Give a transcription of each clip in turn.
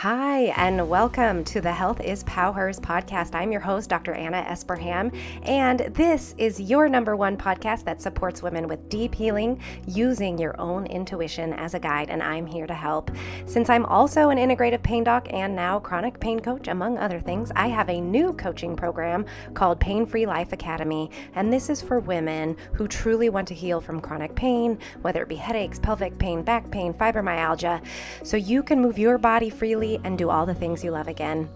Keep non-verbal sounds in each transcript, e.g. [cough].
Hi, and welcome to the Health is Powers podcast. I'm your host, Dr. Anna Esparham, and this is your number one podcast that supports women with deep healing using your own intuition as a guide, and I'm here to help. Since I'm also an integrative pain doc and now chronic pain coach, among other things, I have a new coaching program called Pain Free Life Academy, and this is for women who truly want to heal from chronic pain, whether it be headaches, pelvic pain, back pain, fibromyalgia, so you can move your body freely and do all the things you love again.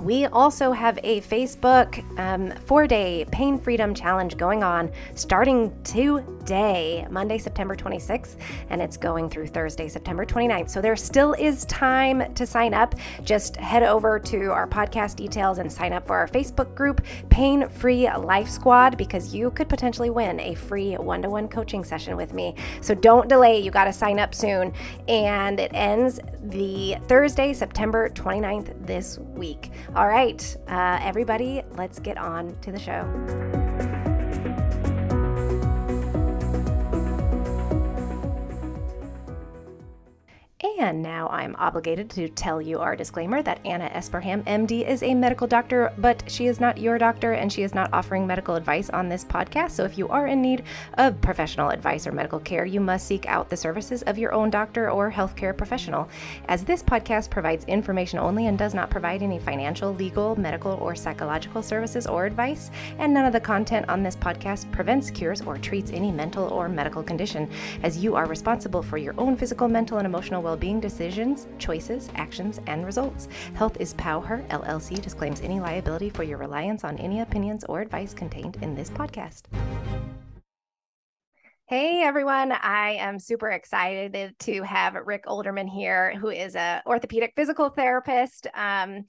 We also have a Facebook um, four day pain freedom challenge going on starting today, Monday, September 26th, and it's going through Thursday, September 29th. So there still is time to sign up. Just head over to our podcast details and sign up for our Facebook group, Pain Free Life Squad, because you could potentially win a free one to one coaching session with me. So don't delay, you got to sign up soon. And it ends the Thursday, September 29th this week. All right, uh, everybody, let's get on to the show. And now I'm obligated to tell you our disclaimer that Anna Esparham, MD, is a medical doctor, but she is not your doctor and she is not offering medical advice on this podcast. So if you are in need of professional advice or medical care, you must seek out the services of your own doctor or healthcare professional. As this podcast provides information only and does not provide any financial, legal, medical, or psychological services or advice, and none of the content on this podcast prevents, cures, or treats any mental or medical condition, as you are responsible for your own physical, mental, and emotional well being decisions, choices, actions, and results. Health is Power LLC disclaims any liability for your reliance on any opinions or advice contained in this podcast. Hey everyone, I am super excited to have Rick Olderman here, who is a orthopedic physical therapist. Um,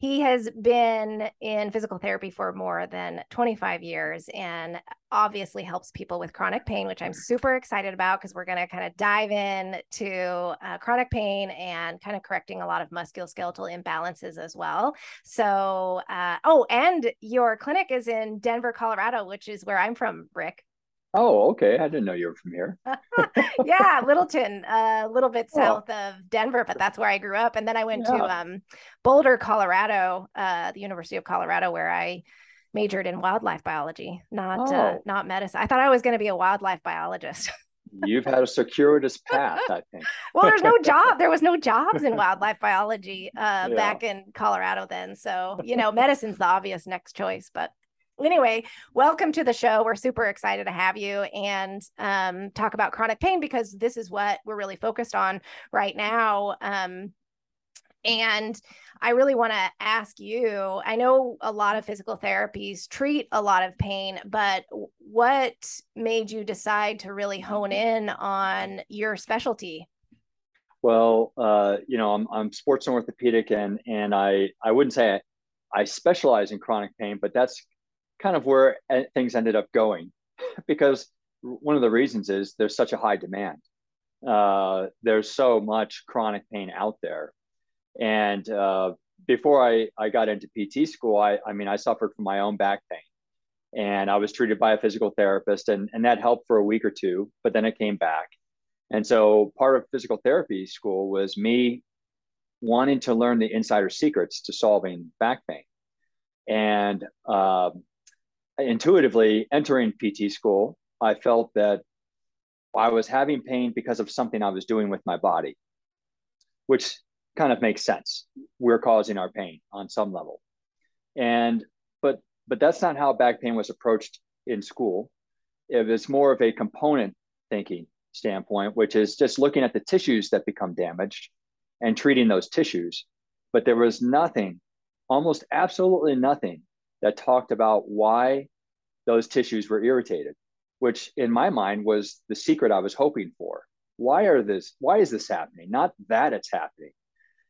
he has been in physical therapy for more than 25 years and obviously helps people with chronic pain, which I'm super excited about because we're going to kind of dive in to uh, chronic pain and kind of correcting a lot of musculoskeletal imbalances as well. So, uh, oh, and your clinic is in Denver, Colorado, which is where I'm from, Rick. Oh, okay. I didn't know you were from here. [laughs] yeah, Littleton, a little bit [laughs] oh. south oh. of Denver, but that's where I grew up. And then I went yeah. to um, Boulder, Colorado, uh, the University of Colorado, where I majored in wildlife biology, not uh, oh. uh, not medicine. I thought I was going to be a wildlife biologist. You've had a circuitous path, [laughs] I think. well, there's no job. There was no jobs in wildlife biology uh, yeah. back in Colorado then. So, you know, medicine's the obvious next choice, but anyway, welcome to the show. We're super excited to have you and um, talk about chronic pain because this is what we're really focused on right now. Um, and I really want to ask you I know a lot of physical therapies treat a lot of pain, but what made you decide to really hone in on your specialty? Well, uh, you know, I'm, I'm sports and orthopedic, and and I I wouldn't say I, I specialize in chronic pain, but that's kind of where things ended up going [laughs] because one of the reasons is there's such a high demand. Uh, there's so much chronic pain out there. And uh, before I, I got into PT school, I, I mean, I suffered from my own back pain and I was treated by a physical therapist and, and that helped for a week or two, but then it came back. And so part of physical therapy school was me wanting to learn the insider secrets to solving back pain. And um, intuitively entering PT school, I felt that I was having pain because of something I was doing with my body, which kind of makes sense. We're causing our pain on some level. And but but that's not how back pain was approached in school. It was more of a component thinking standpoint, which is just looking at the tissues that become damaged and treating those tissues. But there was nothing, almost absolutely nothing that talked about why those tissues were irritated, which in my mind was the secret I was hoping for. Why are this? Why is this happening? Not that it's happening.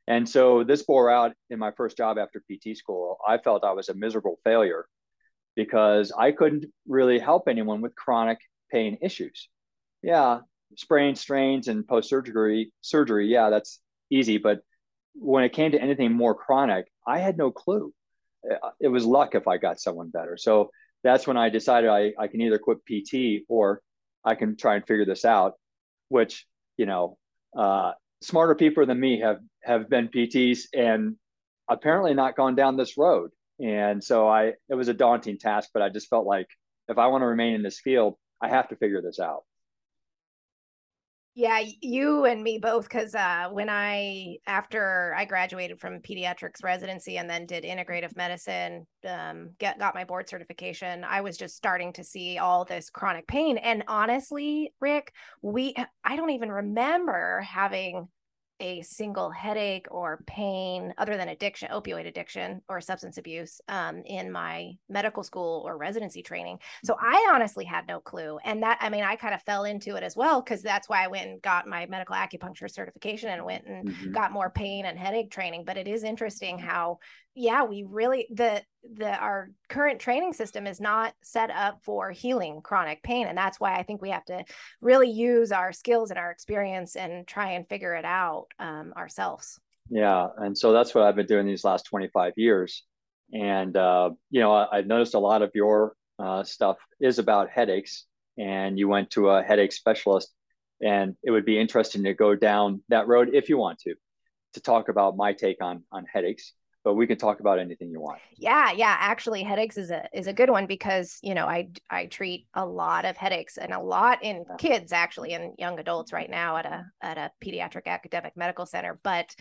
And so this bore out in my first job after PT school. I felt I was a miserable failure because I couldn't really help anyone with chronic pain issues. Yeah, sprains, strains, and post surgery surgery. Yeah, that's easy. But when it came to anything more chronic, I had no clue it was luck if I got someone better. So that's when I decided I, I can either quit PT or I can try and figure this out, which, you know, uh, smarter people than me have have been PTs and apparently not gone down this road. And so I it was a daunting task, but I just felt like if I want to remain in this field, I have to figure this out. Yeah, you and me both. Because uh, when I, after I graduated from pediatrics residency and then did integrative medicine, um, get got my board certification, I was just starting to see all this chronic pain. And honestly, Rick, we, I don't even remember having a single headache or pain other than addiction, opioid addiction or substance abuse um, in my medical school or residency training. So I honestly had no clue. And that, I mean, I kind of fell into it as well because that's why I went and got my medical acupuncture certification and went and mm-hmm. got more pain and headache training. But it is interesting how yeah we really the the our current training system is not set up for healing chronic pain and that's why i think we have to really use our skills and our experience and try and figure it out um, ourselves. Yeah and so that's what i've been doing these last 25 years and uh, you know I, have noticed a lot of your uh, stuff is about headaches and you went to a headache specialist and it would be interesting to go down that road if you want to to talk about my take on on headaches but we can talk about anything you want. Yeah, yeah. Actually, headaches is a is a good one because you know I I treat a lot of headaches and a lot in kids actually and young adults right now at a at a pediatric academic medical center. But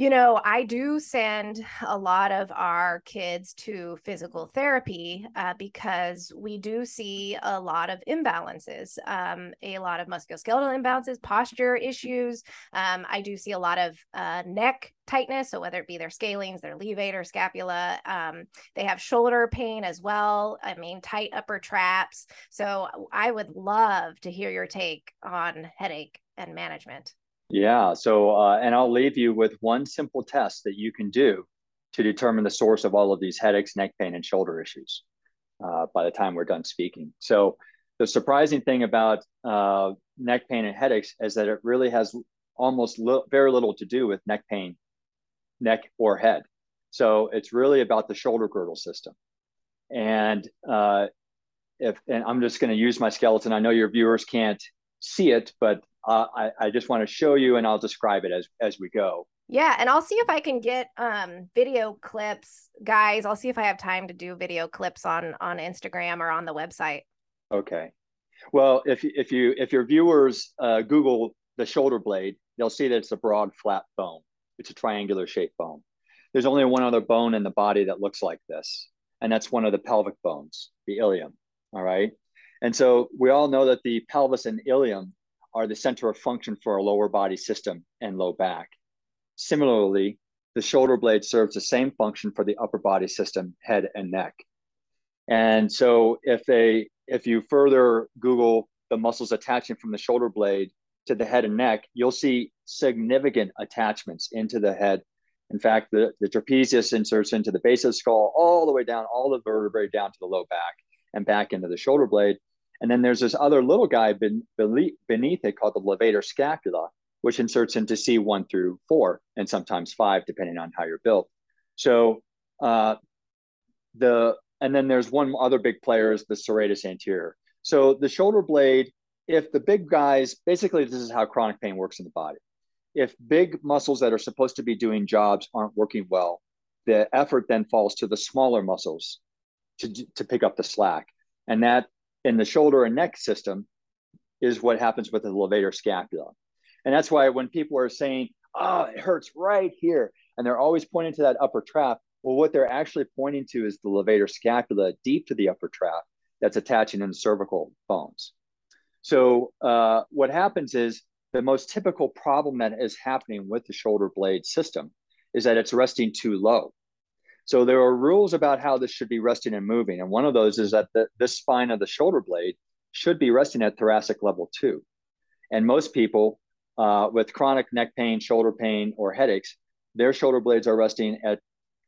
you know, I do send a lot of our kids to physical therapy uh, because we do see a lot of imbalances, um, a lot of musculoskeletal imbalances, posture issues. Um, I do see a lot of uh, neck tightness. So whether it be their scalenes, their levator, scapula, um, they have shoulder pain as well. I mean, tight upper traps. So I would love to hear your take on headache and management. Yeah. So, uh, and I'll leave you with one simple test that you can do to determine the source of all of these headaches, neck pain, and shoulder issues uh, by the time we're done speaking. So, the surprising thing about uh, neck pain and headaches is that it really has almost li- very little to do with neck pain, neck or head. So, it's really about the shoulder girdle system. And uh, if, and I'm just going to use my skeleton. I know your viewers can't see it, but uh, I, I just want to show you and I'll describe it as as we go. Yeah, and I'll see if I can get um video clips, guys. I'll see if I have time to do video clips on on Instagram or on the website. Okay. Well, if if you if your viewers uh, Google the shoulder blade, they'll see that it's a broad, flat bone. It's a triangular shaped bone. There's only one other bone in the body that looks like this, and that's one of the pelvic bones, the ilium. All right. And so we all know that the pelvis and ilium are the center of function for our lower body system and low back. Similarly, the shoulder blade serves the same function for the upper body system, head and neck. And so if they if you further Google the muscles attaching from the shoulder blade to the head and neck, you'll see significant attachments into the head. In fact, the, the trapezius inserts into the base of the skull all the way down, all the vertebrae down to the low back and back into the shoulder blade. And then there's this other little guy beneath it called the levator scapula, which inserts into C1 through 4 and sometimes 5, depending on how you're built. So uh, the and then there's one other big player is the serratus anterior. So the shoulder blade, if the big guys, basically this is how chronic pain works in the body. If big muscles that are supposed to be doing jobs aren't working well, the effort then falls to the smaller muscles to, to pick up the slack. And that in the shoulder and neck system is what happens with the levator scapula. And that's why when people are saying, oh, it hurts right here, and they're always pointing to that upper trap, well, what they're actually pointing to is the levator scapula deep to the upper trap that's attaching in the cervical bones. So uh, what happens is the most typical problem that is happening with the shoulder blade system is that it's resting too low. So there are rules about how this should be resting and moving. And one of those is that the, this spine of the shoulder blade should be resting at thoracic level two. And most people uh, with chronic neck pain, shoulder pain, or headaches, their shoulder blades are resting at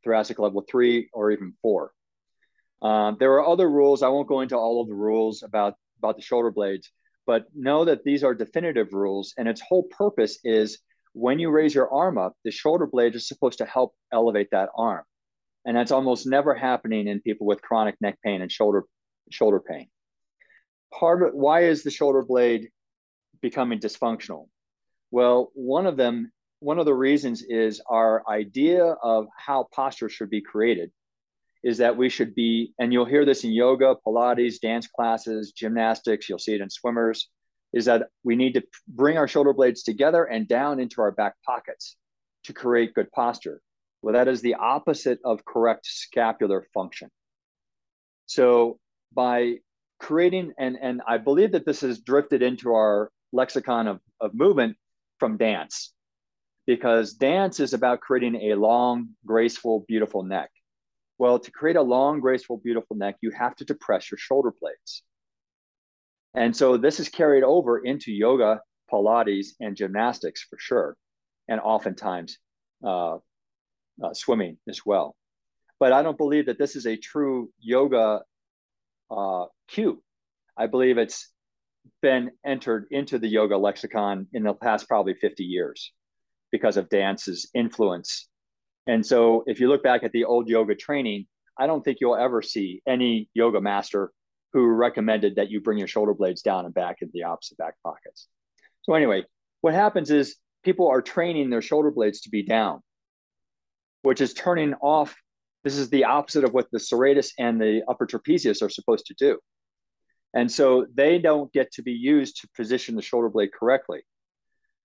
thoracic level three or even four. Um, there are other rules. I won't go into all of the rules about, about the shoulder blades, but know that these are definitive rules. And its whole purpose is when you raise your arm up, the shoulder blade is supposed to help elevate that arm and that's almost never happening in people with chronic neck pain and shoulder shoulder pain. Part of why is the shoulder blade becoming dysfunctional? Well, one of them, one of the reasons is our idea of how posture should be created is that we should be, and you'll hear this in yoga, Pilates, dance classes, gymnastics, you'll see it in swimmers, is that we need to bring our shoulder blades together and down into our back pockets to create good posture. Well, that is the opposite of correct scapular function. So by creating, and, and I believe that this has drifted into our lexicon of, of movement from dance, because dance is about creating a long, graceful, beautiful neck. Well, to create a long, graceful, beautiful neck, you have to depress your shoulder blades. And so this is carried over into yoga, Pilates, and gymnastics for sure, and oftentimes uh, uh, swimming as well. But I don't believe that this is a true yoga uh, cue. I believe it's been entered into the yoga lexicon in the past probably 50 years because of dance's influence. And so if you look back at the old yoga training, I don't think you'll ever see any yoga master who recommended that you bring your shoulder blades down and back into the opposite back pockets. So anyway, what happens is people are training their shoulder blades to be down, which is turning off. This is the opposite of what the serratus and the upper trapezius are supposed to do. And so they don't get to be used to position the shoulder blade correctly.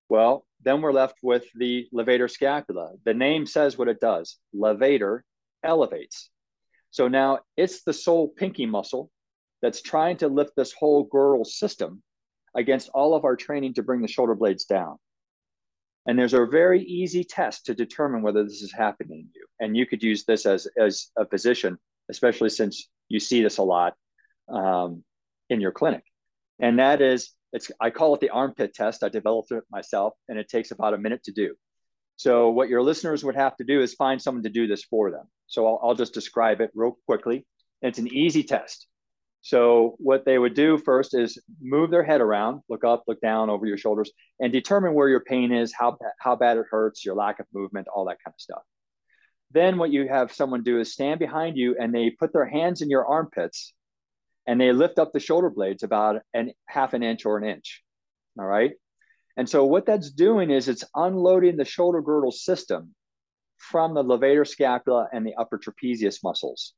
Well, then we're left with the levator scapula. The name says what it does. Levator elevates. So now it's the sole pinky muscle that's trying to lift this whole girdle system against all of our training to bring the shoulder blades down. And there's a very easy test to determine whether this is happening to you. And you could use this as, as a physician, especially since you see this a lot um, in your clinic. And that is, it's I call it the armpit test. I developed it myself, and it takes about a minute to do. So what your listeners would have to do is find someone to do this for them. So I'll, I'll just describe it real quickly. It's an easy test. So what they would do first is move their head around, look up, look down over your shoulders, and determine where your pain is, how how bad it hurts, your lack of movement, all that kind of stuff. Then what you have someone do is stand behind you and they put their hands in your armpits and they lift up the shoulder blades about an half an inch or an inch. All right. And so what that's doing is it's unloading the shoulder girdle system from the levator scapula and the upper trapezius muscles.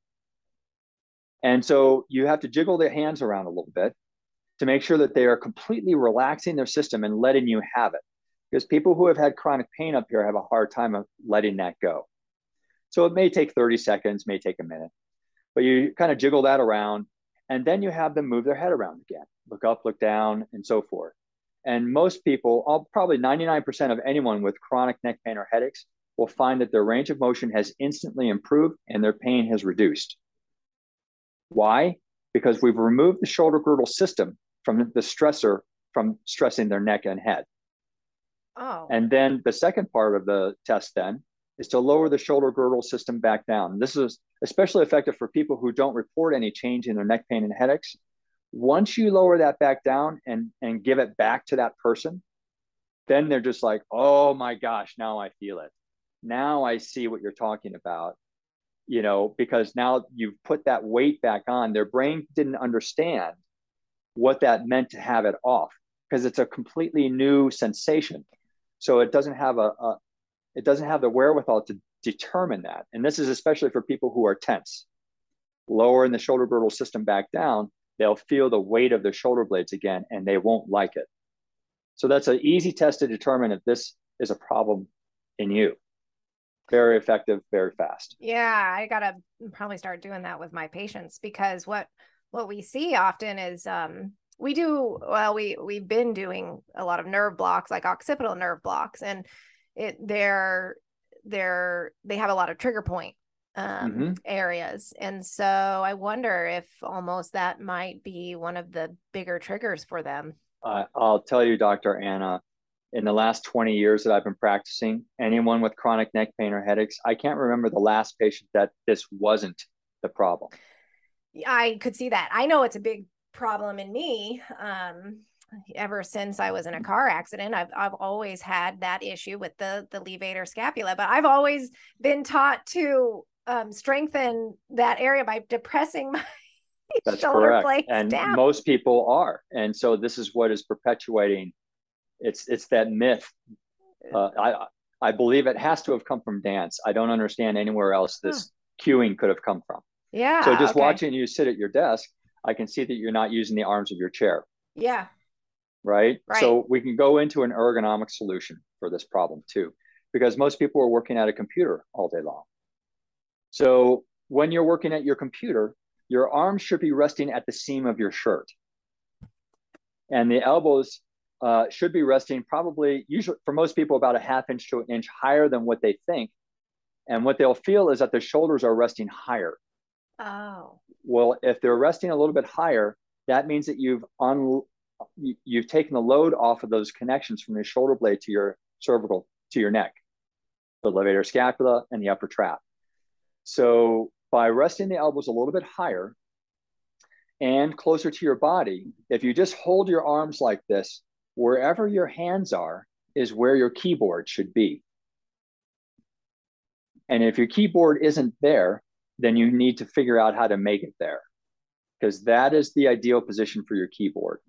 And so you have to jiggle their hands around a little bit to make sure that they are completely relaxing their system and letting you have it. Because people who have had chronic pain up here have a hard time of letting that go. So it may take 30 seconds, may take a minute, but you kind of jiggle that around and then you have them move their head around again, look up, look down, and so forth. And most people, all, probably 99% of anyone with chronic neck pain or headaches, will find that their range of motion has instantly improved and their pain has reduced. Why? Because we've removed the shoulder girdle system from the stressor from stressing their neck and head. Oh. And then the second part of the test then is to lower the shoulder girdle system back down. This is especially effective for people who don't report any change in their neck pain and headaches. Once you lower that back down and, and give it back to that person, then they're just like, oh my gosh, now I feel it. Now I see what you're talking about you know, because now you've put that weight back on. Their brain didn't understand what that meant to have it off because it's a completely new sensation. So it doesn't have a, a it doesn't have the wherewithal to determine that. And this is especially for people who are tense. Lowering the shoulder girdle system back down, they'll feel the weight of their shoulder blades again and they won't like it. So that's an easy test to determine if this is a problem in you very effective very fast. Yeah i gotta probably start doing that with my patients because what what we see often is um we do well we we've been doing a lot of nerve blocks like occipital nerve blocks and it they're they're they have a lot of trigger point um mm-hmm. areas. And so i wonder if almost that might be one of the bigger triggers for them. Uh, i'll tell you dr anna in the last 20 years that I've been practicing, anyone with chronic neck pain or headaches, I can't remember the last patient that this wasn't the problem. I could see that. I know it's a big problem in me. Um, ever since I was in a car accident, I've I've always had that issue with the the levator scapula, but I've always been taught to um, strengthen that area by depressing [laughs] my That's shoulder correct. blades and down. most people are, and so this is what is perpetuating It's it's that myth. Uh, I I believe it has to have come from dance. I don't understand anywhere else this huh. cueing could have come from. Yeah. So just okay. watching you sit at your desk, I can see that you're not using the arms of your chair. Yeah. Right? right. So we can go into an ergonomic solution for this problem too, because most people are working at a computer all day long. So when you're working at your computer, your arms should be resting at the seam of your shirt. And the elbows uh, should be resting probably, usually for most people, about a half inch to an inch higher than what they think. And what they'll feel is that their shoulders are resting higher. Oh. Well, if they're resting a little bit higher, that means that you've un- you've taken the load off of those connections from your shoulder blade to your cervical to your neck, the levator scapula and the upper trap. So by resting the elbows a little bit higher and closer to your body, if you just hold your arms like this, wherever your hands are is where your keyboard should be. And if your keyboard isn't there, then you need to figure out how to make it there because that is the ideal position for your keyboard.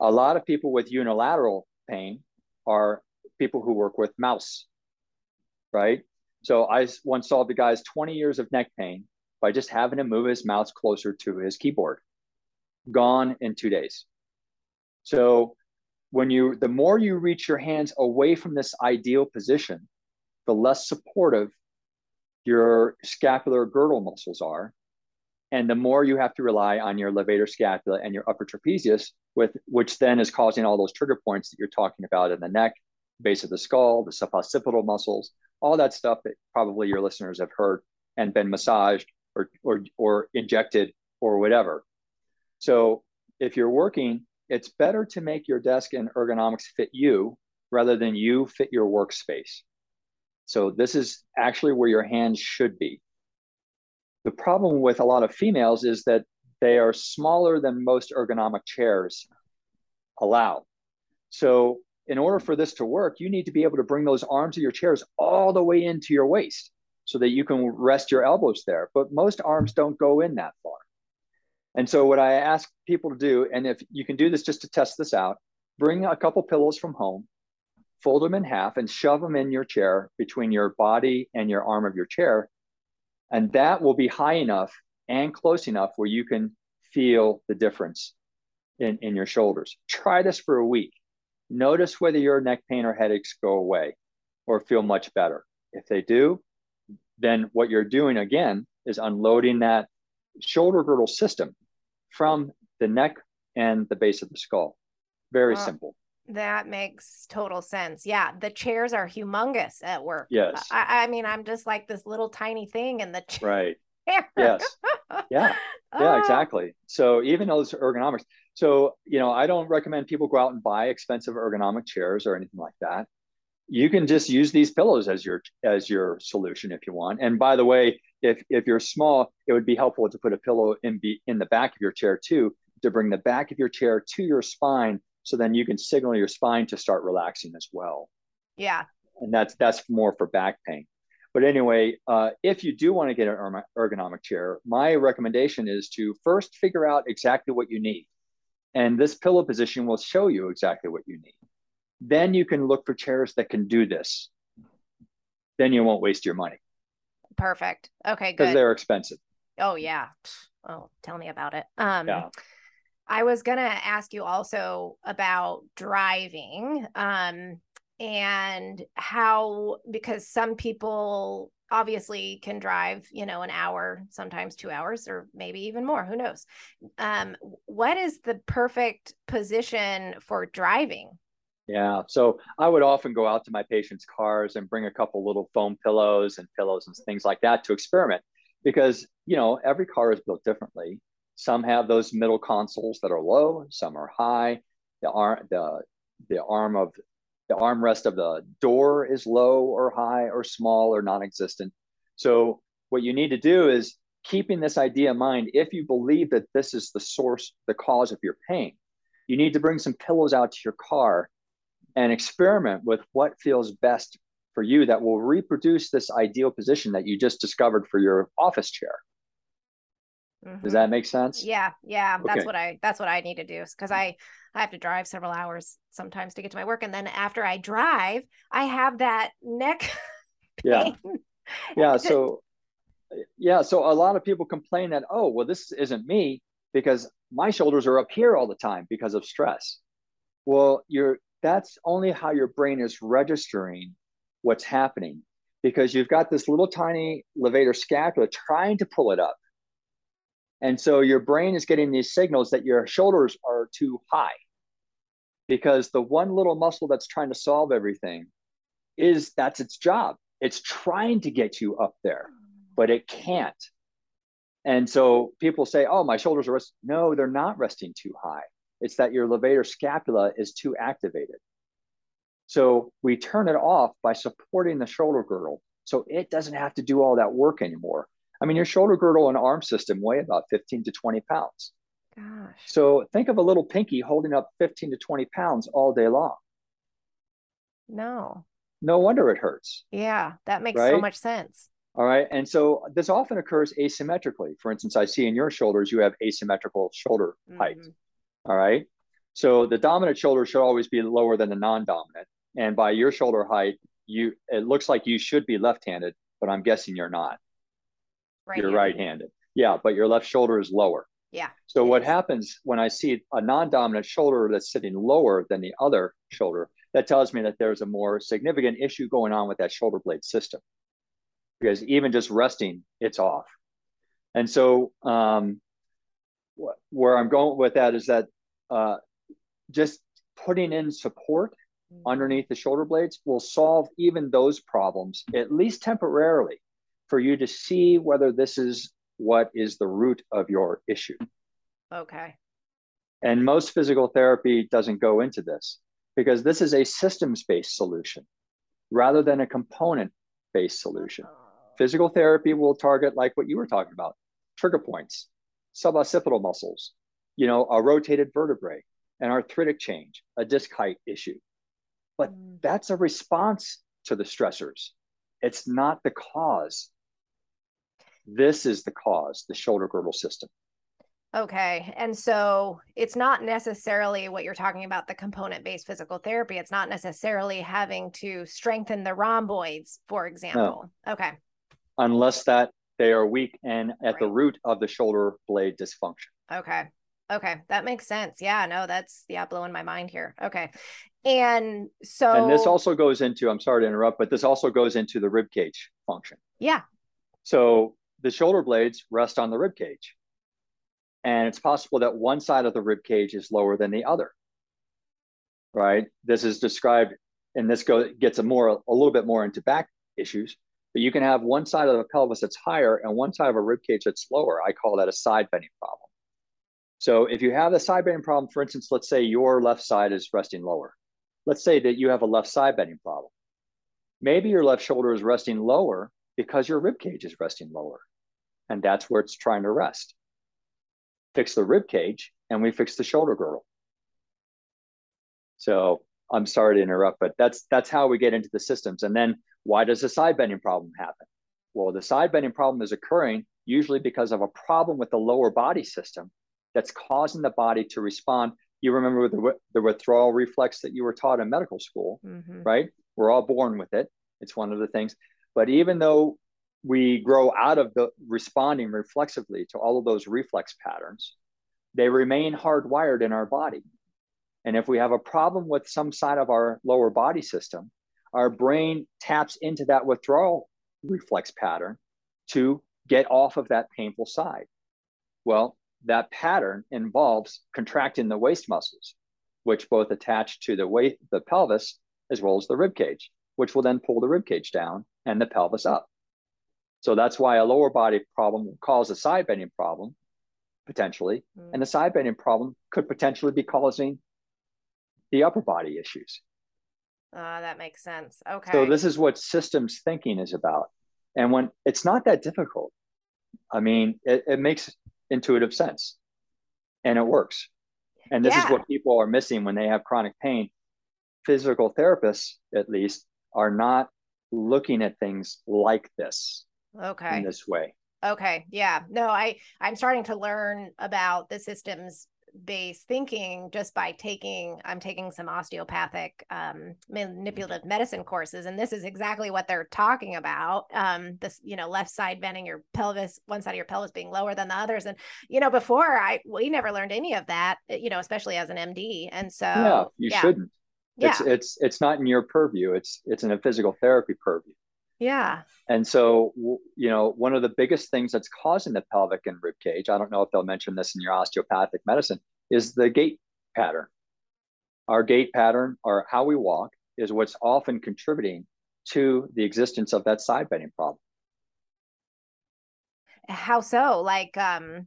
A lot of people with unilateral pain are people who work with mouse, right? So I once saw the guy's 20 years of neck pain by just having him move his mouse closer to his keyboard. Gone in two days. So when you the more you reach your hands away from this ideal position, the less supportive your scapular girdle muscles are. And the more you have to rely on your levator scapula and your upper trapezius, with which then is causing all those trigger points that you're talking about in the neck, base of the skull, the suboccipital muscles, all that stuff that probably your listeners have heard and been massaged or or or injected or whatever. So if you're working, it's better to make your desk and ergonomics fit you rather than you fit your workspace. So this is actually where your hands should be. The problem with a lot of females is that they are smaller than most ergonomic chairs allow. So in order for this to work, you need to be able to bring those arms of your chairs all the way into your waist so that you can rest your elbows there. But most arms don't go in that. And so what I ask people to do, and if you can do this just to test this out, bring a couple pillows from home, fold them in half and shove them in your chair between your body and your arm of your chair. And that will be high enough and close enough where you can feel the difference in, in your shoulders. Try this for a week. Notice whether your neck pain or headaches go away or feel much better. If they do, then what you're doing again is unloading that shoulder girdle system from the neck and the base of the skull. Very simple. That makes total sense. Yeah, the chairs are humongous at work. Yes. I, I mean, I'm just like this little tiny thing in the [laughs] chair. Right. yes. [laughs] Yeah. Yeah, oh. exactly. So even those ergonomics. So, you know, I don't recommend people go out and buy expensive ergonomic chairs or anything like that. You can just use these pillows as your as your solution if you want. And by the way, if if you're small, it would be helpful to put a pillow in be in the back of your chair too to bring the back of your chair to your spine so then you can signal your spine to start relaxing as well. Yeah. And that's that's more for back pain. But anyway, uh, if you do want to get an ergonomic chair, my recommendation is to first figure out exactly what you need. And this pillow position will show you exactly what you need. Then you can look for chairs that can do this. Then you won't waste your money. Perfect. Okay, good. Because they're expensive. Oh yeah. Oh, tell me about it. Um yeah. I was going to ask you also about driving um, and how, because some people obviously can drive, you know, an hour, sometimes two hours, or maybe even more. Who knows? Um, what is the perfect position for driving? Yeah. So I would often go out to my patients' cars and bring a couple little foam pillows and pillows and things like that to experiment because, you know, every car is built differently. Some have those middle consoles that are low, some are high. The arm, the, the arm of the armrest of the door is low or high or small or non-existent. So what you need to do is keeping this idea in mind. If you believe that this is the source, the cause of your pain, you need to bring some pillows out to your car and experiment with what feels best for you that will reproduce this ideal position that you just discovered for your office chair. Mm-hmm. Does that make sense? Yeah, yeah. Okay. That's what I that's what I need to do because I I have to drive several hours sometimes to get to my work. And then after I drive, I have that neck. [laughs] yeah. Yeah. [laughs] So, yeah. So a lot of people complain that, oh, well, this isn't me because my shoulders are up here all the time because of stress. Well, you're, that's only how your brain is registering what's happening because you've got this little tiny levator scapula trying to pull it up. And so your brain is getting these signals that your shoulders are too high because the one little muscle that's trying to solve everything is that's its job. It's trying to get you up there, but it can't. And so people say, oh, my shoulders are resting. No, they're not resting too high. It's that your levator scapula is too activated. So we turn it off by supporting the shoulder girdle. So it doesn't have to do all that work anymore. I mean, your shoulder girdle and arm system weigh about 15 to 20 pounds. Gosh. So think of a little pinky holding up 15 to 20 pounds all day long. No. No wonder it hurts. Yeah, that makes right? so much sense. All right. And so this often occurs asymmetrically. For instance, I see in your shoulders, you have asymmetrical shoulder mm-hmm. height. All right. So the dominant shoulder should always be lower than the non dominant. And by your shoulder height, you it looks like you should be left handed, but I'm guessing you're not. Right you're right handed. Yeah, but your left shoulder is lower. Yeah. So what is. happens when I see a non-dominant shoulder that's sitting lower than the other shoulder, that tells me that there's a more significant issue going on with that shoulder blade system. Because even just resting, it's off. And so um, where I'm going with that is that uh, just putting in support mm-hmm. underneath the shoulder blades will solve even those problems, at least temporarily, for you to see whether this is what is the root of your issue. Okay. And most physical therapy doesn't go into this because this is a systems based solution rather than a component based solution. Oh. Physical therapy will target, like what you were talking about, trigger points, suboccipital muscles, you know, a rotated vertebrae, an arthritic change, a disc height issue. But mm. that's a response to the stressors. It's not the cause. This is the cause, the shoulder girdle system. Okay. And so it's not necessarily what you're talking about the component based physical therapy. It's not necessarily having to strengthen the rhomboids, for example. No. Okay. Unless that they are weak and at right. the root of the shoulder blade dysfunction. Okay. Okay. That makes sense. Yeah. No, that's yeah, blowing my mind here. Okay. And so And this also goes into, I'm sorry to interrupt, but this also goes into the rib cage function. Yeah. So the shoulder blades rest on the rib cage. And it's possible that one side of the rib cage is lower than the other. Right? This is described, and this go, gets a more a little bit more into back issues. But you can have one side of the pelvis that's higher and one side of a rib cage that's lower. I call that a side bending problem. So if you have a side bending problem, for instance, let's say your left side is resting lower. Let's say that you have a left side bending problem. Maybe your left shoulder is resting lower because your rib cage is resting lower and that's where it's trying to rest. Fix the rib cage, and we fix the shoulder girdle. So I'm sorry to interrupt, but that's that's how we get into the systems. And then why does the side bending problem happen? Well, the side bending problem is occurring usually because of a problem with the lower body system that's causing the body to respond. You remember the, the withdrawal reflex that you were taught in medical school, mm-hmm. right? We're all born with it. It's one of the things. But even though we grow out of the responding reflexively to all of those reflex patterns, they remain hardwired in our body. And if we have a problem with some side of our lower body system, our brain taps into that withdrawal reflex pattern to get off of that painful side. Well, that pattern involves contracting the waist muscles, which both attach to the weight, the pelvis, as well as the rib cage, which will then pull the rib cage down and the pelvis up. So that's why a lower body problem will cause a side bending problem, potentially. Mm. And the side bending problem could potentially be causing the upper body issues. Uh, that makes sense. Okay. So this is what systems thinking is about. And when it's not that difficult, I mean, it, it makes intuitive sense and it works. And this yeah. is what people are missing when they have chronic pain. Physical therapists, at least, are not looking at things like this okay in this way okay yeah no i i'm starting to learn about the systems based thinking just by taking i'm taking some osteopathic um, manipulative medicine courses and this is exactly what they're talking about um, this you know left side bending your pelvis one side of your pelvis being lower than the others. And you know before i we never learned any of that you know especially as an md and so yeah you yeah. shouldn't. Yeah. it's it's it's not in your purview. It's it's in a physical therapy purview yeah. And so, you know, one of the biggest things that's causing the pelvic and rib cage, I don't know if they'll mention this in your osteopathic medicine, is the gait pattern. Our gait pattern, or how we walk, is what's often contributing to the existence of that side bending problem. How so? Like, um,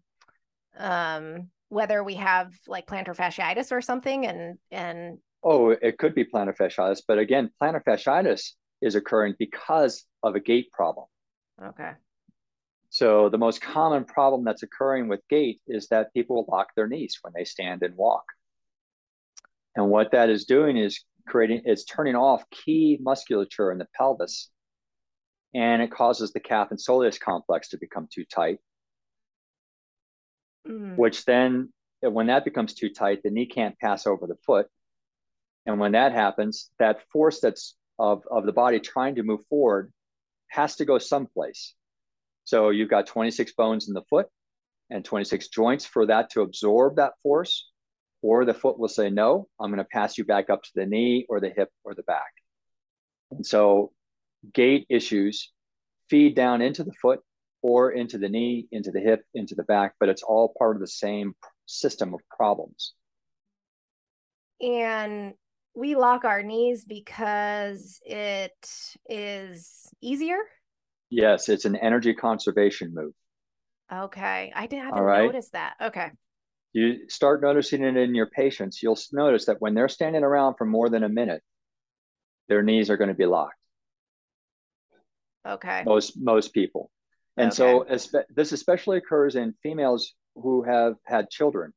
um, whether we have like plantar fasciitis or something, and and oh, it could be plantar fasciitis, but again, plantar fasciitis is occurring because of a gait problem. Okay. So the most common problem that's occurring with gait is that people lock their knees when they stand and walk. And what that is doing is creating, it's turning off key musculature in the pelvis. And it causes the calf and soleus complex to become too tight, mm. which then, when that becomes too tight, the knee can't pass over the foot. And when that happens, that force that's of, of the body trying to move forward has to go someplace. So you've got 26 bones in the foot and 26 joints for that to absorb that force. Or the foot will say, no, I'm going to pass you back up to the knee or the hip or the back. And so gait issues feed down into the foot or into the knee, into the hip, into the back, but it's all part of the same system of problems. And we lock our knees because it is easier. Yes, it's an energy conservation move. Okay, I didn't haven't right. noticed that. Okay. You start noticing it in your patients. You'll notice that when they're standing around for more than a minute, their knees are going to be locked. Okay. Most most people, and okay. so this especially occurs in females who have had children,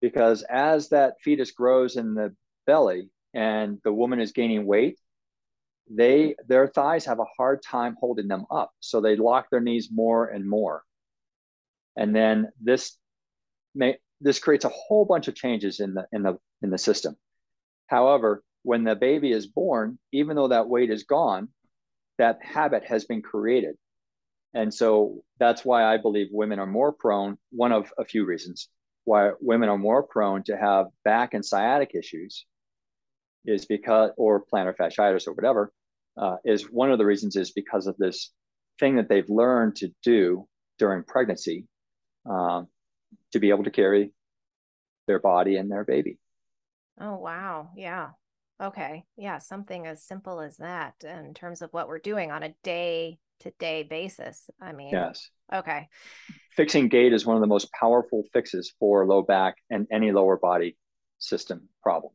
because as that fetus grows in the belly and the woman is gaining weight, they their thighs have a hard time holding them up. So they lock their knees more and more. And then this may this creates a whole bunch of changes in the in the in the system. However, when the baby is born, even though that weight is gone, that habit has been created. And so that's why I believe women are more prone, one of a few reasons why women are more prone to have back and sciatic issues is because, or plantar fasciitis or whatever, uh, is one of the reasons is because of this thing that they've learned to do during pregnancy um, to be able to carry their body and their baby. Oh, wow. Yeah. Okay. Yeah. Something as simple as that in terms of what we're doing on a day to day basis. I mean, yes. Okay. Fixing gait is one of the most powerful fixes for low back and any lower body system problem.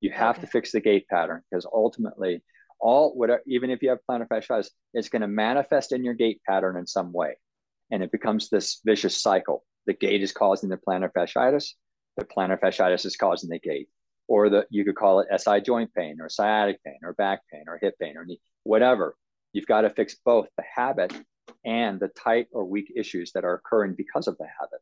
You have okay. to fix the gait pattern because ultimately, all whatever, even if you have plantar fasciitis, it's going to manifest in your gait pattern in some way, and it becomes this vicious cycle. The gait is causing the plantar fasciitis. The plantar fasciitis is causing the gait, or the you could call it SI joint pain, or sciatic pain, or back pain, or hip pain, or knee, whatever. You've got to fix both the habit and the tight or weak issues that are occurring because of the habit.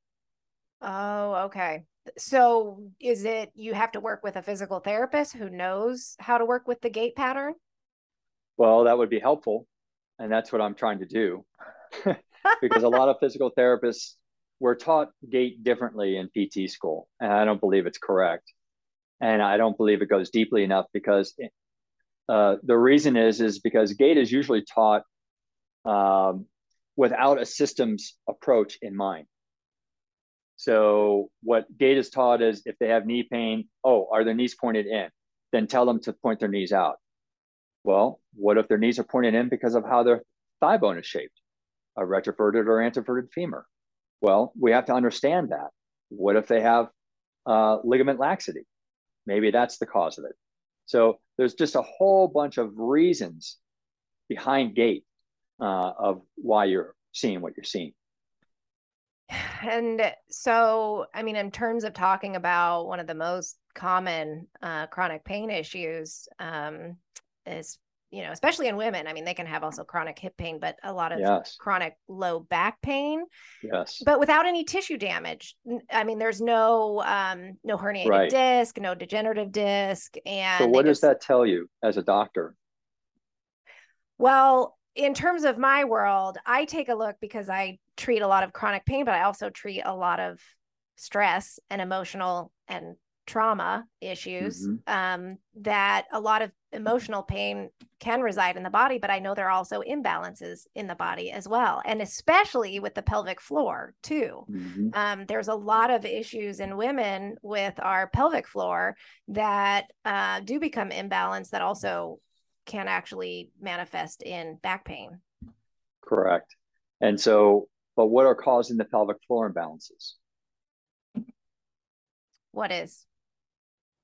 Oh, okay so is it you have to work with a physical therapist who knows how to work with the gait pattern? Well, that would be helpful. And that's what I'm trying to do. [laughs] because a lot of physical therapists were taught gait differently in PT school. And I don't believe it's correct. And I don't believe it goes deeply enough because uh, the reason is is because gait is usually taught um, without a systems approach in mind. So what gait is taught is if they have knee pain, oh, are their knees pointed in? Then tell them to point their knees out. Well, what if their knees are pointed in because of how their thigh bone is shaped, a retroverted or anteverted femur? Well, we have to understand that. What if they have uh, ligament laxity? Maybe that's the cause of it. So there's just a whole bunch of reasons behind gait uh, of why you're seeing what you're seeing and so i mean in terms of talking about one of the most common uh, chronic pain issues um, is you know, especially in women. I mean, they can have also chronic hip pain, but a lot of yes. chronic low back pain. Yes. But without any tissue damage. I mean, there's no um no herniated right. disc, no degenerative disc. And so what does that tell you as a doctor? Well, in terms of my world, I take a look because I treat a lot of chronic pain, but I also treat a lot of stress and emotional and trauma issues mm-hmm. um, that a lot of emotional pain can reside in the body but i know there are also imbalances in the body as well and especially with the pelvic floor too mm-hmm. um, there's a lot of issues in women with our pelvic floor that uh, do become imbalanced that also can actually manifest in back pain correct and so but what are causing the pelvic floor imbalances what is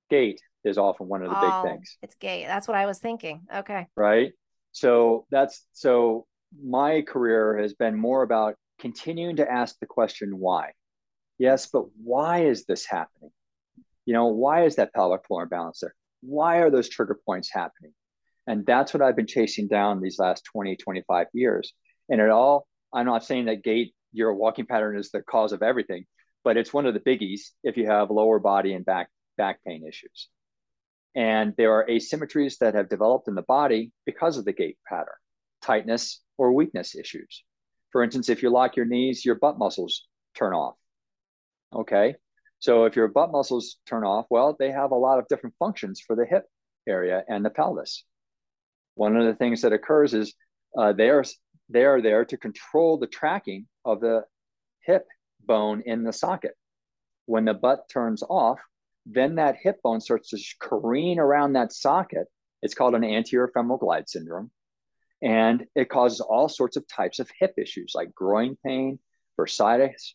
gait is often one of the oh, big things. It's gait. That's what I was thinking. Okay. Right. So that's so my career has been more about continuing to ask the question why. Yes, but why is this happening? You know, why is that pelvic floor imbalance there? Why are those trigger points happening? And that's what I've been chasing down these last 20, 25 years. And it all, I'm not saying that gait, your walking pattern is the cause of everything, but it's one of the biggies if you have lower body and back back pain issues. And there are asymmetries that have developed in the body because of the gait pattern, tightness or weakness issues. For instance, if you lock your knees, your butt muscles turn off. Okay. So if your butt muscles turn off, well, they have a lot of different functions for the hip area and the pelvis. One of the things that occurs is uh, they are they are there to control the tracking of the hip bone in the socket. When the butt turns off, then that hip bone starts to careen around that socket. It's called an anterior femoral glide syndrome. And it causes all sorts of types of hip issues like groin pain, bursitis,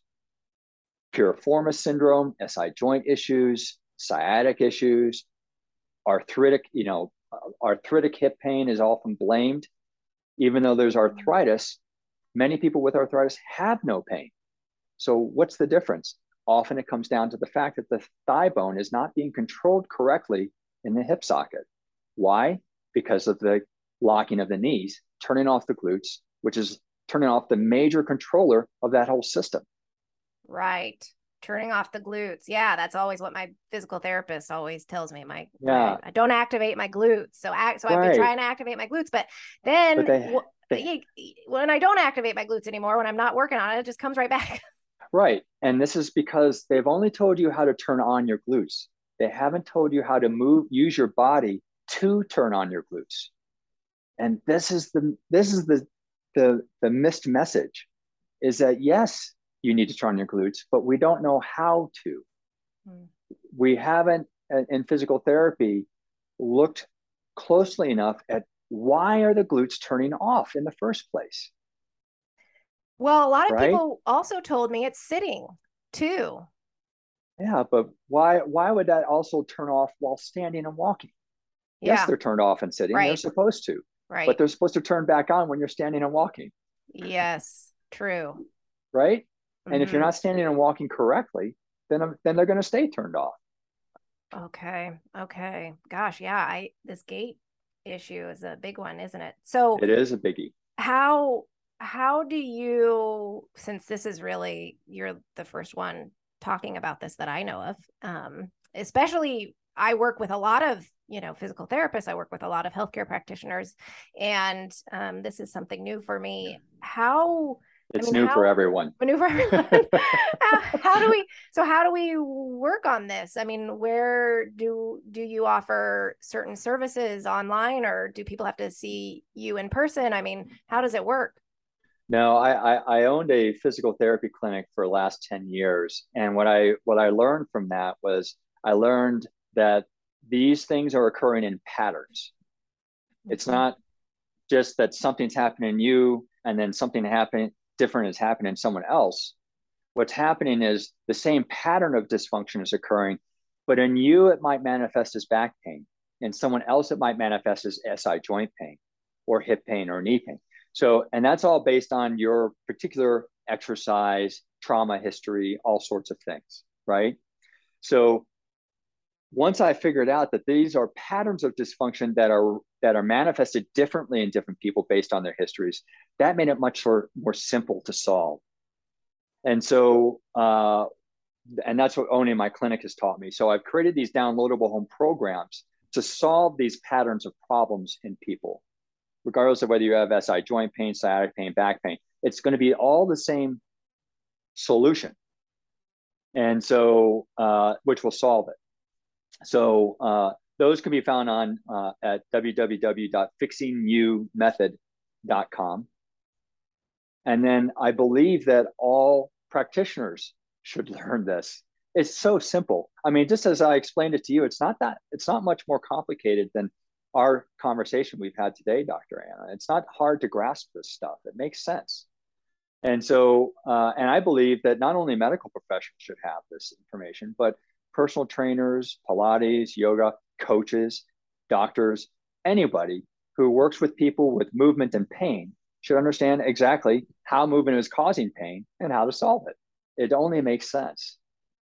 piriformis syndrome, SI joint issues, sciatic issues, arthritic, you know, arthritic hip pain is often blamed. Even though there's mm-hmm. arthritis, many people with arthritis have no pain. So what's the difference? often it comes down to the fact that the thigh bone is not being controlled correctly in the hip socket. Why? Because of the locking of the knees, turning off the glutes, which is turning off the major controller of that whole system. Right. Turning off the glutes. Yeah, that's always what my physical therapist always tells me. My yeah, I, don't activate my glutes. So act so I've been trying to activate my glutes, but then but they, they, when I don't activate my glutes anymore, when I'm not working on it, it just comes right back. [laughs] Right. And this is because they've only told you how to turn on your glutes. They haven't told you how to move, use your body to turn on your glutes. And this is the this is the the the missed message is that yes, you need to turn on your glutes, but we don't know how to. Mm. We haven't in physical therapy looked closely enough at why are the glutes turning off in the first place? Well, a lot of right? people also told me it's sitting too. Yeah, but why why would that also turn off while standing and walking? Yeah. Yes, they're turned off and sitting. Right. They're supposed to. Right. But they're supposed to turn back on when you're standing and walking. Yes, true. Right? Mm-hmm. And if you're mm-hmm. not standing and walking correctly, then then they're going to stay turned off. Okay. Okay. Gosh, yeah, I this gait issue is a big one, isn't it? So It is a biggie. How how do you since this is really you're the first one talking about this that i know of um, especially i work with a lot of you know physical therapists i work with a lot of healthcare practitioners and um, this is something new for me how it's I mean, new how, for everyone. [laughs] New for everyone. [laughs] How, how do we so how do we work on this? I mean where do do you offer certain services online or do people have to see you in person? I mean how does it work? No, I, I, I owned a physical therapy clinic for the last 10 years. And what I what I learned from that was I learned that these things are occurring in patterns. It's mm-hmm. not just that something's happening in you and then something happening different is happening in someone else. What's happening is the same pattern of dysfunction is occurring, but in you it might manifest as back pain. In someone else it might manifest as SI joint pain or hip pain or knee pain. So, and that's all based on your particular exercise, trauma history, all sorts of things, right? So, once I figured out that these are patterns of dysfunction that are that are manifested differently in different people based on their histories, that made it much more, more simple to solve. And so, uh, and that's what owning my clinic has taught me. So I've created these downloadable home programs to solve these patterns of problems in people, regardless of whether you have SI joint pain, sciatic pain, back pain. It's going to be all the same solution, and so uh, which will solve it. So uh, those can be found on uh, at www.fixingyoumethod.com. And then I believe that all practitioners should [laughs] learn this. It's so simple. I mean, just as I explained it to you, it's not that it's not much more complicated than our conversation we've had today, Dr. Anna. It's not hard to grasp this stuff. It makes sense. And so, uh, and I believe that not only medical professionals should have this information, but personal trainers, Pilates, yoga, coaches, doctors, anybody who works with people with movement and pain should understand exactly how movement is causing pain and how to solve it. It only makes sense.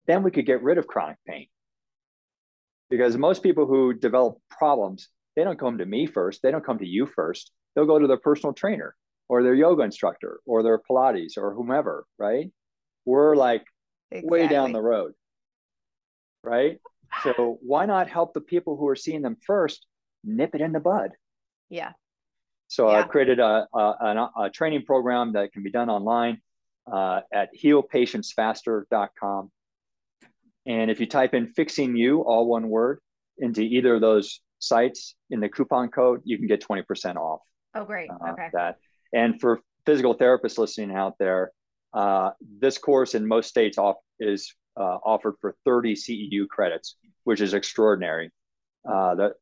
Then we could get rid of chronic pain. Because most people who develop problems, they don't come to me first, they don't come to you first. They'll go to their personal trainer or their yoga instructor or their Pilates or whomever, right? We're like exactly. way down the road right? So why not help the people who are seeing them first nip it in the bud? Yeah. So yeah. I created a, a, a, training program that can be done online uh, at healpatientsfaster.com. And if you type in fixing you, all one word, into either of those sites in the coupon code, you can get 20% off. Oh, great. Uh, okay. That. And for physical therapists listening out there, uh, this course in most states off is uh, offered for 30 CEU credits, which is extraordinary. Uh, that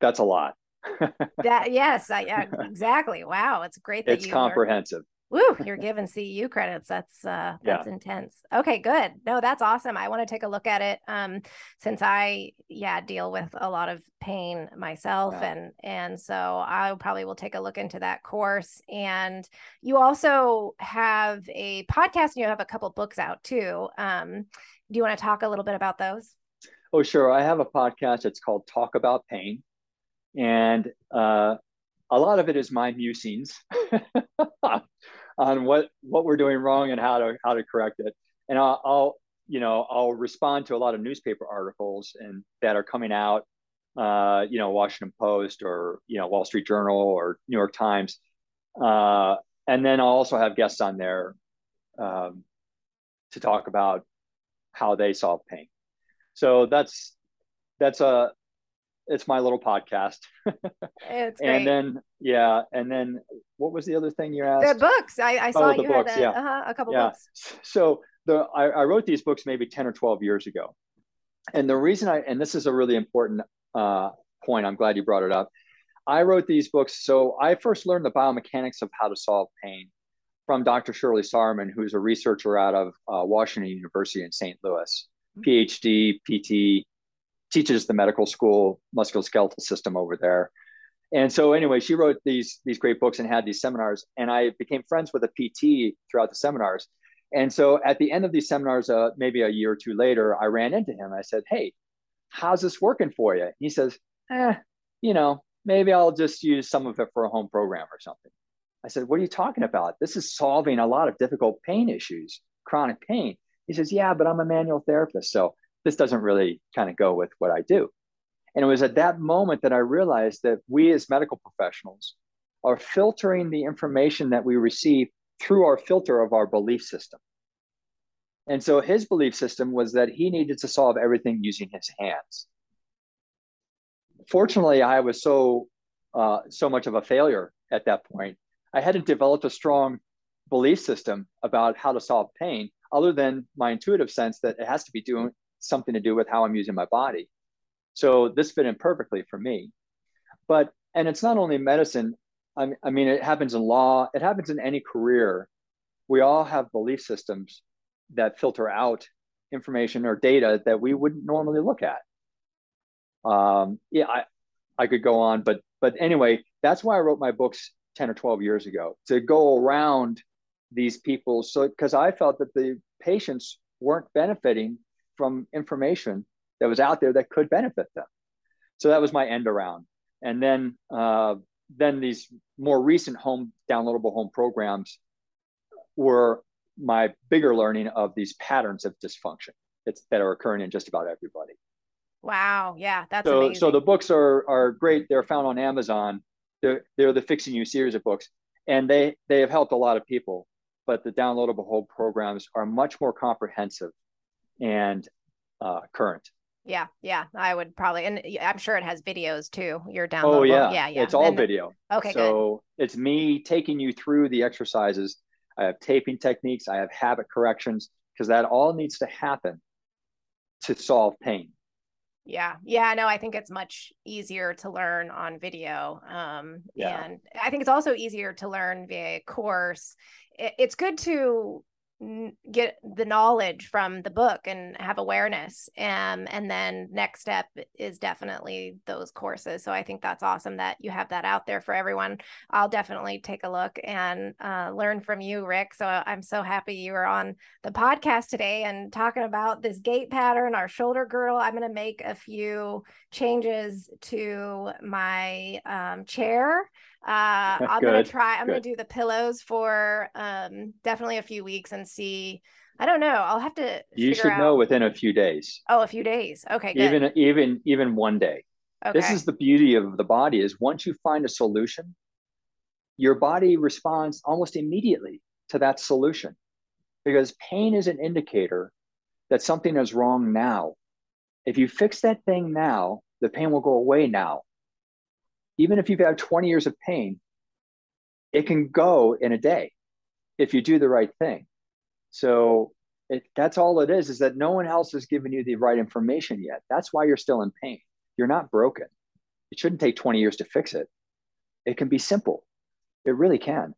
that's a lot. [laughs] that yes, I, yeah, exactly. Wow, it's great that you it's comprehensive. Woo, you're [laughs] giving CEU credits. That's uh that's yeah. intense. Okay, good. No, that's awesome. I want to take a look at it. Um, since I yeah deal with a lot of pain myself, yeah. and and so I probably will take a look into that course. And you also have a podcast and you have a couple books out too. Um, do you want to talk a little bit about those? Oh, sure. I have a podcast. It's called Talk About Pain. And uh, a lot of it is my musings [laughs] [laughs] on what what we're doing wrong and how to how to correct it. And I'll, I'll you know I'll respond to a lot of newspaper articles and that are coming out, uh, you know, Washington Post or you know Wall Street Journal or New York Times, uh, and then I'll also have guests on there um, to talk about how they solve pain. So that's that's a it's my little podcast. it's [laughs] great. And then yeah, and then what was the other thing you asked? The books. I, I saw oh, you books, had a, yeah. uh-huh, a couple yeah. books. So the I, I, wrote these books maybe 10 or 12 years ago. And the reason I and this is a really important uh, point, I'm glad you brought it up. I wrote these books. So I first learned the biomechanics of how to solve pain from Dr. Shirley Sahrmann, who's a researcher out of uh, Washington University in St. Louis, mm-hmm. PhD, PT, teaches the medical school musculoskeletal system over there. And so anyway, she wrote these these great books and had these seminars, and I became friends with a PT throughout the seminars. And so at the end of these seminars, uh, maybe a year or two later, I ran into him. I said, "Hey, how's this working for you?" He says, "Eh, you know, maybe I'll just use some of it for a home program or something." I said, "What are you talking about? This is solving a lot of difficult pain issues, chronic pain." He says, "Yeah, but I'm a manual therapist, so this doesn't really kind of go with what I do. And it was at that moment that I realized that we as medical professionals are filtering the information that we receive through our filter of our belief system. And so his belief system was that he needed to solve everything using his hands. Fortunately, I was so uh, so much of a failure at that point. I hadn't developed a strong belief system about how to solve pain, other than my intuitive sense that it has to be doing something to do with how I'm using my body. So this fit in perfectly for me. But, and it's not only medicine, I, I mean, it happens in law, it happens in any career. We all have belief systems that filter out information or data that we wouldn't normally look at. Um, yeah, I, I could go on, but but anyway, that's why I wrote my books 10 or 12 years ago to go around these people. So because I felt that the patients weren't benefiting from information that was out there that could benefit them. So that was my end around. And then uh, then these more recent home downloadable home programs were my bigger learning of these patterns of dysfunction it's, that are occurring in just about everybody. Wow. Yeah, that's so. amazing. So the books are are great. They're found on Amazon. They're they're the Fixing You series of books, and they they have helped a lot of people. But the downloadable home programs are much more comprehensive and uh, current. Yeah, yeah, I would probably, and I'm sure it has videos too. You're downloadable. Oh yeah, yeah, yeah. It's all and, video. Okay, so good. it's me taking you through the exercises. I have taping techniques. I have habit corrections because that all needs to happen to solve pain. Yeah, yeah, no, I think it's much easier to learn on video. Um, yeah. and I think it's also easier to learn via a course. It, it's good to get the knowledge from the book and have awareness and and then next step is definitely those courses. So i think that's awesome that you have that out there for everyone. I'll definitely take a look and uh, learn from you rick. So i'm so happy you were on the podcast today and talking about this gait pattern our shoulder girdle. I'm going to make a few changes to my um, chair uh, I'm gonna try. I'm Good. gonna do the pillows for um, definitely a few weeks and see. I don't know. I'll have to. You should out. know within a few days. Oh, a few days. Okay. Good. Even even even one day. Okay. This is the beauty of the body is once you find a solution, your body responds almost immediately to that solution, because pain is an indicator that something is wrong now. If you fix that thing now, the pain will go away now even if you've had 20 years of pain, it can go in a day if you do the right thing. So it, that's all it is, is that no one else has given you the right information yet. That's why you're still in pain. You're not broken. It shouldn't take 20 years to fix it. It can be simple. It really can.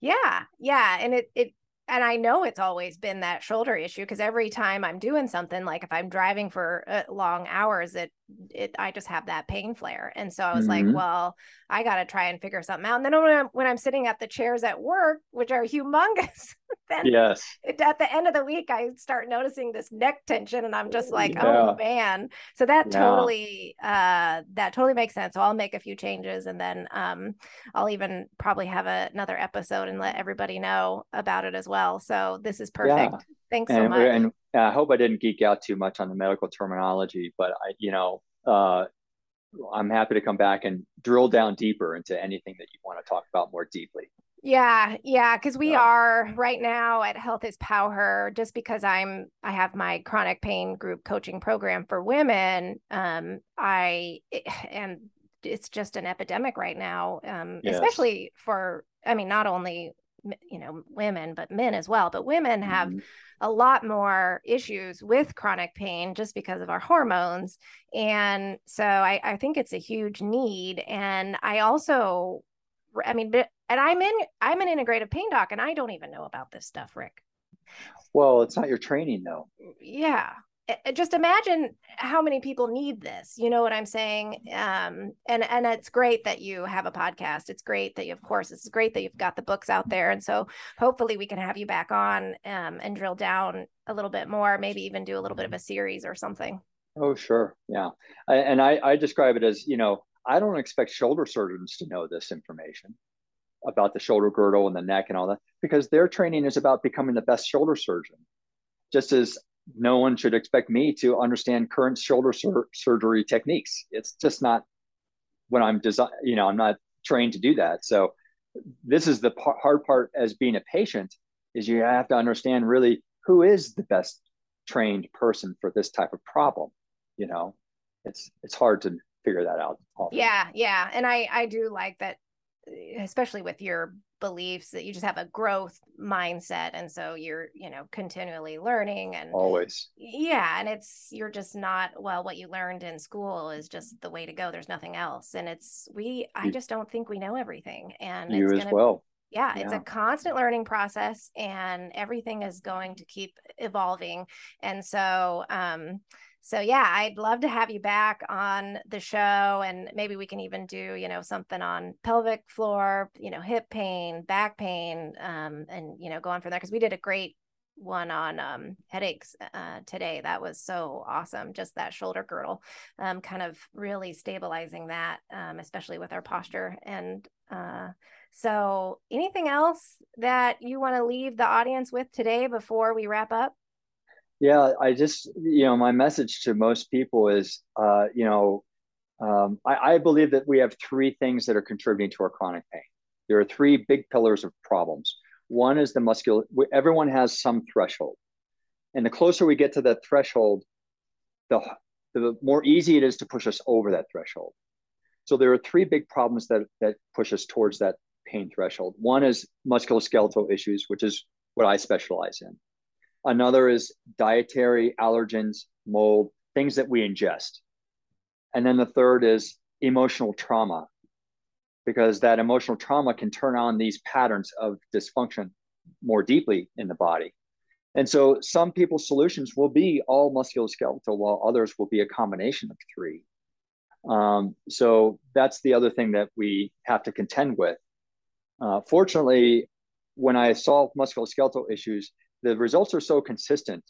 Yeah. Yeah. And it, it and I know it's always been that shoulder issue because every time I'm doing something, like if I'm driving for uh, long hours, it it I just have that pain flare, and so I was mm-hmm. like, well, I got to try and figure something out. And then when I'm when I'm sitting at the chairs at work, which are humongous, [laughs] then yes, it, at the end of the week, I start noticing this neck tension, and I'm just like, yeah. oh man. So that yeah. totally uh that totally makes sense. So I'll make a few changes, and then um I'll even probably have a, another episode and let everybody know about it as well. So this is perfect. Yeah. Thanks and, so much. And I hope I didn't geek out too much on the medical terminology, but I, you know, uh, I'm happy to come back and drill down deeper into anything that you want to talk about more deeply. Yeah, yeah, because we are right now at Health is Power. Just because I'm, I have my chronic pain group coaching program for women. Um, I and it's just an epidemic right now, um, yes. especially for. I mean, not only you know women but men as well but women have mm-hmm. a lot more issues with chronic pain just because of our hormones and so I, I think it's a huge need and i also i mean and i'm in i'm an integrative pain doc and i don't even know about this stuff rick. Well it's not your training though. Yeah just imagine how many people need this you know what i'm saying? Um and and it's great that you have a podcast. It's great that you of course it's great that you've got the books out there. And so hopefully we can have you back on um and drill down a little bit more maybe even do a little bit of a series or something. Oh sure. Yeah. I, and i i describe it as you know i don't expect shoulder surgeons to know this information about the shoulder girdle and the neck and all that because their training is about becoming the best shoulder surgeon just as no one should expect me to understand current shoulder sur- surgery techniques. It's just not when I'm design, you know, I'm not trained to do that. So this is the par- hard part as being a patient is you have to understand really who is the best trained person for this type of problem. You know, it's it's hard to figure that out. Often. Yeah, yeah, and I I do like that, especially with your beliefs that you just have a growth mindset and so you're you know continually learning and always. Yeah and it's you're just not well what you learned in school is just the way to go. There's nothing else. And it's we i just don't think we know everything. And you it's as gonna, well. Yeah, yeah, it's a constant learning process and everything is going to keep evolving. And so um so yeah i'd love to have you back on the show and maybe we can even do you know something on pelvic floor you know hip pain back pain um, and you know go on from there because we did a great one on um, headaches uh, today. That was so awesome. Just that shoulder girdle, um, kind of really stabilizing that, um, especially with our posture. And uh, so, anything else that you want to leave the audience with today before we wrap up? Yeah, I just, you know, my message to most people is, uh, you know, um, I, I believe that we have three things that are contributing to our chronic pain. There are three big pillars of problems. One is the muscular, everyone has some threshold. And the closer we get to that threshold, the, the more easy it is to push us over that threshold. So there are three big problems that, that push us towards that pain threshold. One is musculoskeletal issues, which is what I specialize in. Another is dietary allergens, mold, things that we ingest. And then the third is emotional trauma, because that emotional trauma can turn on these patterns of dysfunction more deeply in the body. And so some people's solutions will be all musculoskeletal, while others will be a combination of three. Um, so that's the other thing that we have to contend with. Uh, fortunately, when I solve musculoskeletal issues, the results are so consistent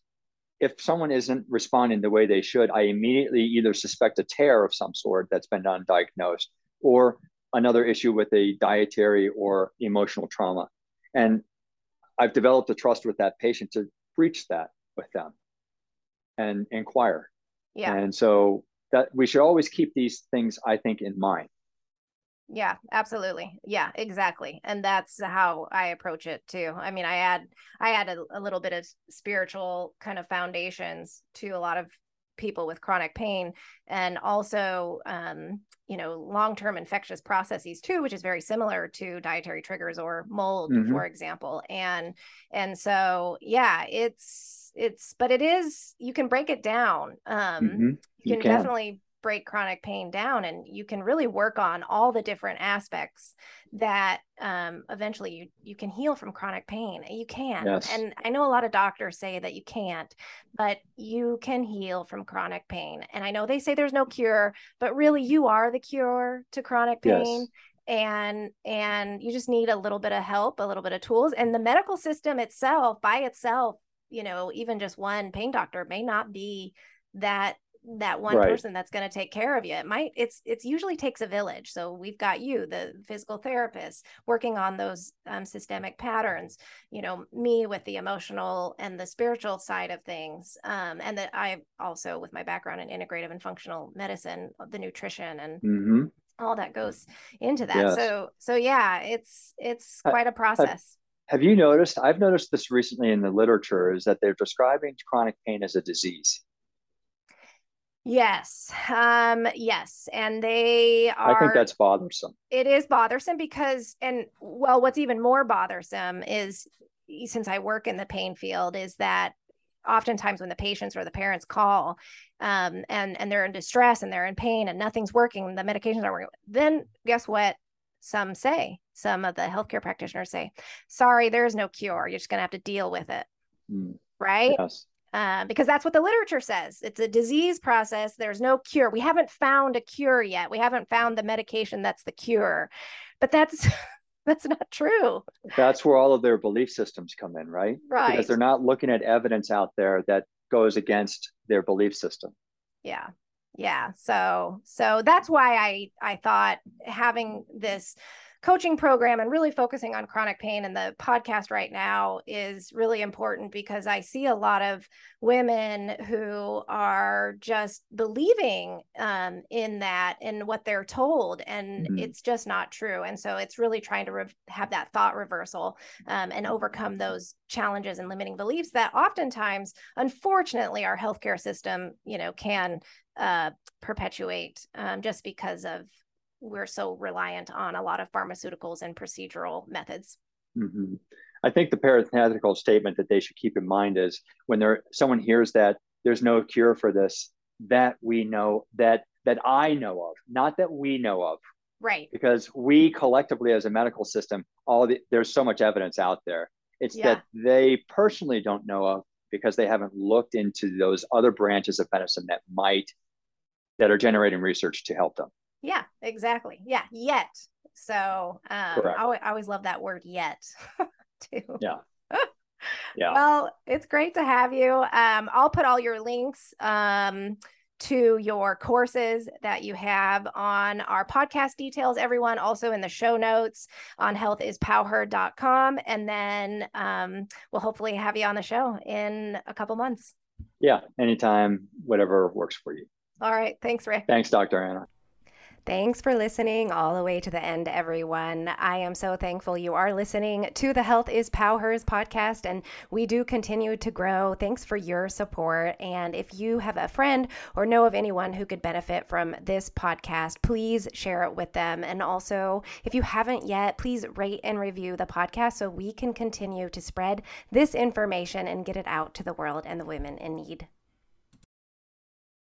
if someone isn't responding the way they should, I immediately either suspect a tear of some sort that's been undiagnosed or another issue with a dietary or emotional trauma. And I've developed a trust with that patient to breach that with them and inquire. Yeah. And so that we should always keep these things, I think, in mind. Yeah, absolutely. Yeah, exactly. And that's how I approach it too. I mean, I add I add a, a little bit of spiritual kind of foundations to a lot of people with chronic pain and also um, you know long-term infectious processes too which is very similar to dietary triggers or mold mm-hmm. for example and and so yeah it's it's but it is you can break it down um mm-hmm. you, you can, can definitely break chronic pain down and you can really work on all the different aspects that um, eventually you, you can heal from chronic pain you can yes. and i know a lot of doctors say that you can't but you can heal from chronic pain and i know they say there's no cure but really you are the cure to chronic pain yes and and you just need a little bit of help a little bit of tools and the medical system itself by itself you know even just one pain doctor may not be that that one right. person that's going to take care of you it might it's it's usually takes a village so we've got you the physical therapist working on those um, systemic patterns you know me with the emotional and the spiritual side of things um, and that i also with my background in integrative and functional medicine the nutrition and mm-hmm. all that goes into that yes. so so yeah it's it's quite a process have you noticed i've noticed this recently in the literature is that they're describing chronic pain as a disease Yes. Um, yes. And they are. I think that's bothersome. It is bothersome because, and well, what's even more bothersome is since I work in the pain field, is that oftentimes when the patients or the parents call um, and and they're in distress and they're in pain and nothing's working, the medications aren't working, then guess what? Some say, some of the healthcare practitioners say, sorry, there's no cure. You're just going to have to deal with it. Mm. Right. Yes. Uh, because that's what the literature says. It's a disease process. There's no cure. We haven't found a cure yet. We haven't found the medication that's the cure. But that's [laughs] that's not true. That's where all of their belief systems come in, right? Right. Because they're not looking at evidence out there that goes against their belief system. Yeah. Yeah. So so that's why I I thought having this coaching program and really focusing on chronic pain and the podcast right now is really important because I see a lot of women who are just believing um, in that and what they're told, and mm-hmm. it's just not true. And so it's really trying to re- have that thought reversal um, and overcome those challenges and limiting beliefs that oftentimes, unfortunately, our healthcare system, you know, can uh, perpetuate um, just because of we're so reliant on a lot of pharmaceuticals and procedural methods. Mm-hmm. I think the parenthetical statement that they should keep in mind is when there someone hears that there's no cure for this, that we know that that I know of, not that we know of. Right. Because we collectively as a medical system, all the, there's so much evidence out there. It's yeah. that they personally don't know of because they haven't looked into those other branches of medicine that might that are generating research to help them. Yeah, exactly. Yeah, yet. So um, I, I always love that word yet [laughs] too. Yeah. [laughs] Yeah. Well, it's great to have you. Um, I'll put all your links um, to your courses that you have on our podcast details, everyone, also in the show notes on healthispower.com. And then um, we'll hopefully have you on the show in a couple months. Yeah, anytime, whatever works for you. All right. Thanks, Ray. Thanks, Dr. Anna. Thanks for listening all the way to the end, everyone. I am so thankful you are listening to the Health is Powers podcast, and we do continue to grow. Thanks for your support. And if you have a friend or know of anyone who could benefit from this podcast, please share it with them. And also, if you haven't yet, please rate and review the podcast so we can continue to spread this information and get it out to the world and the women in need.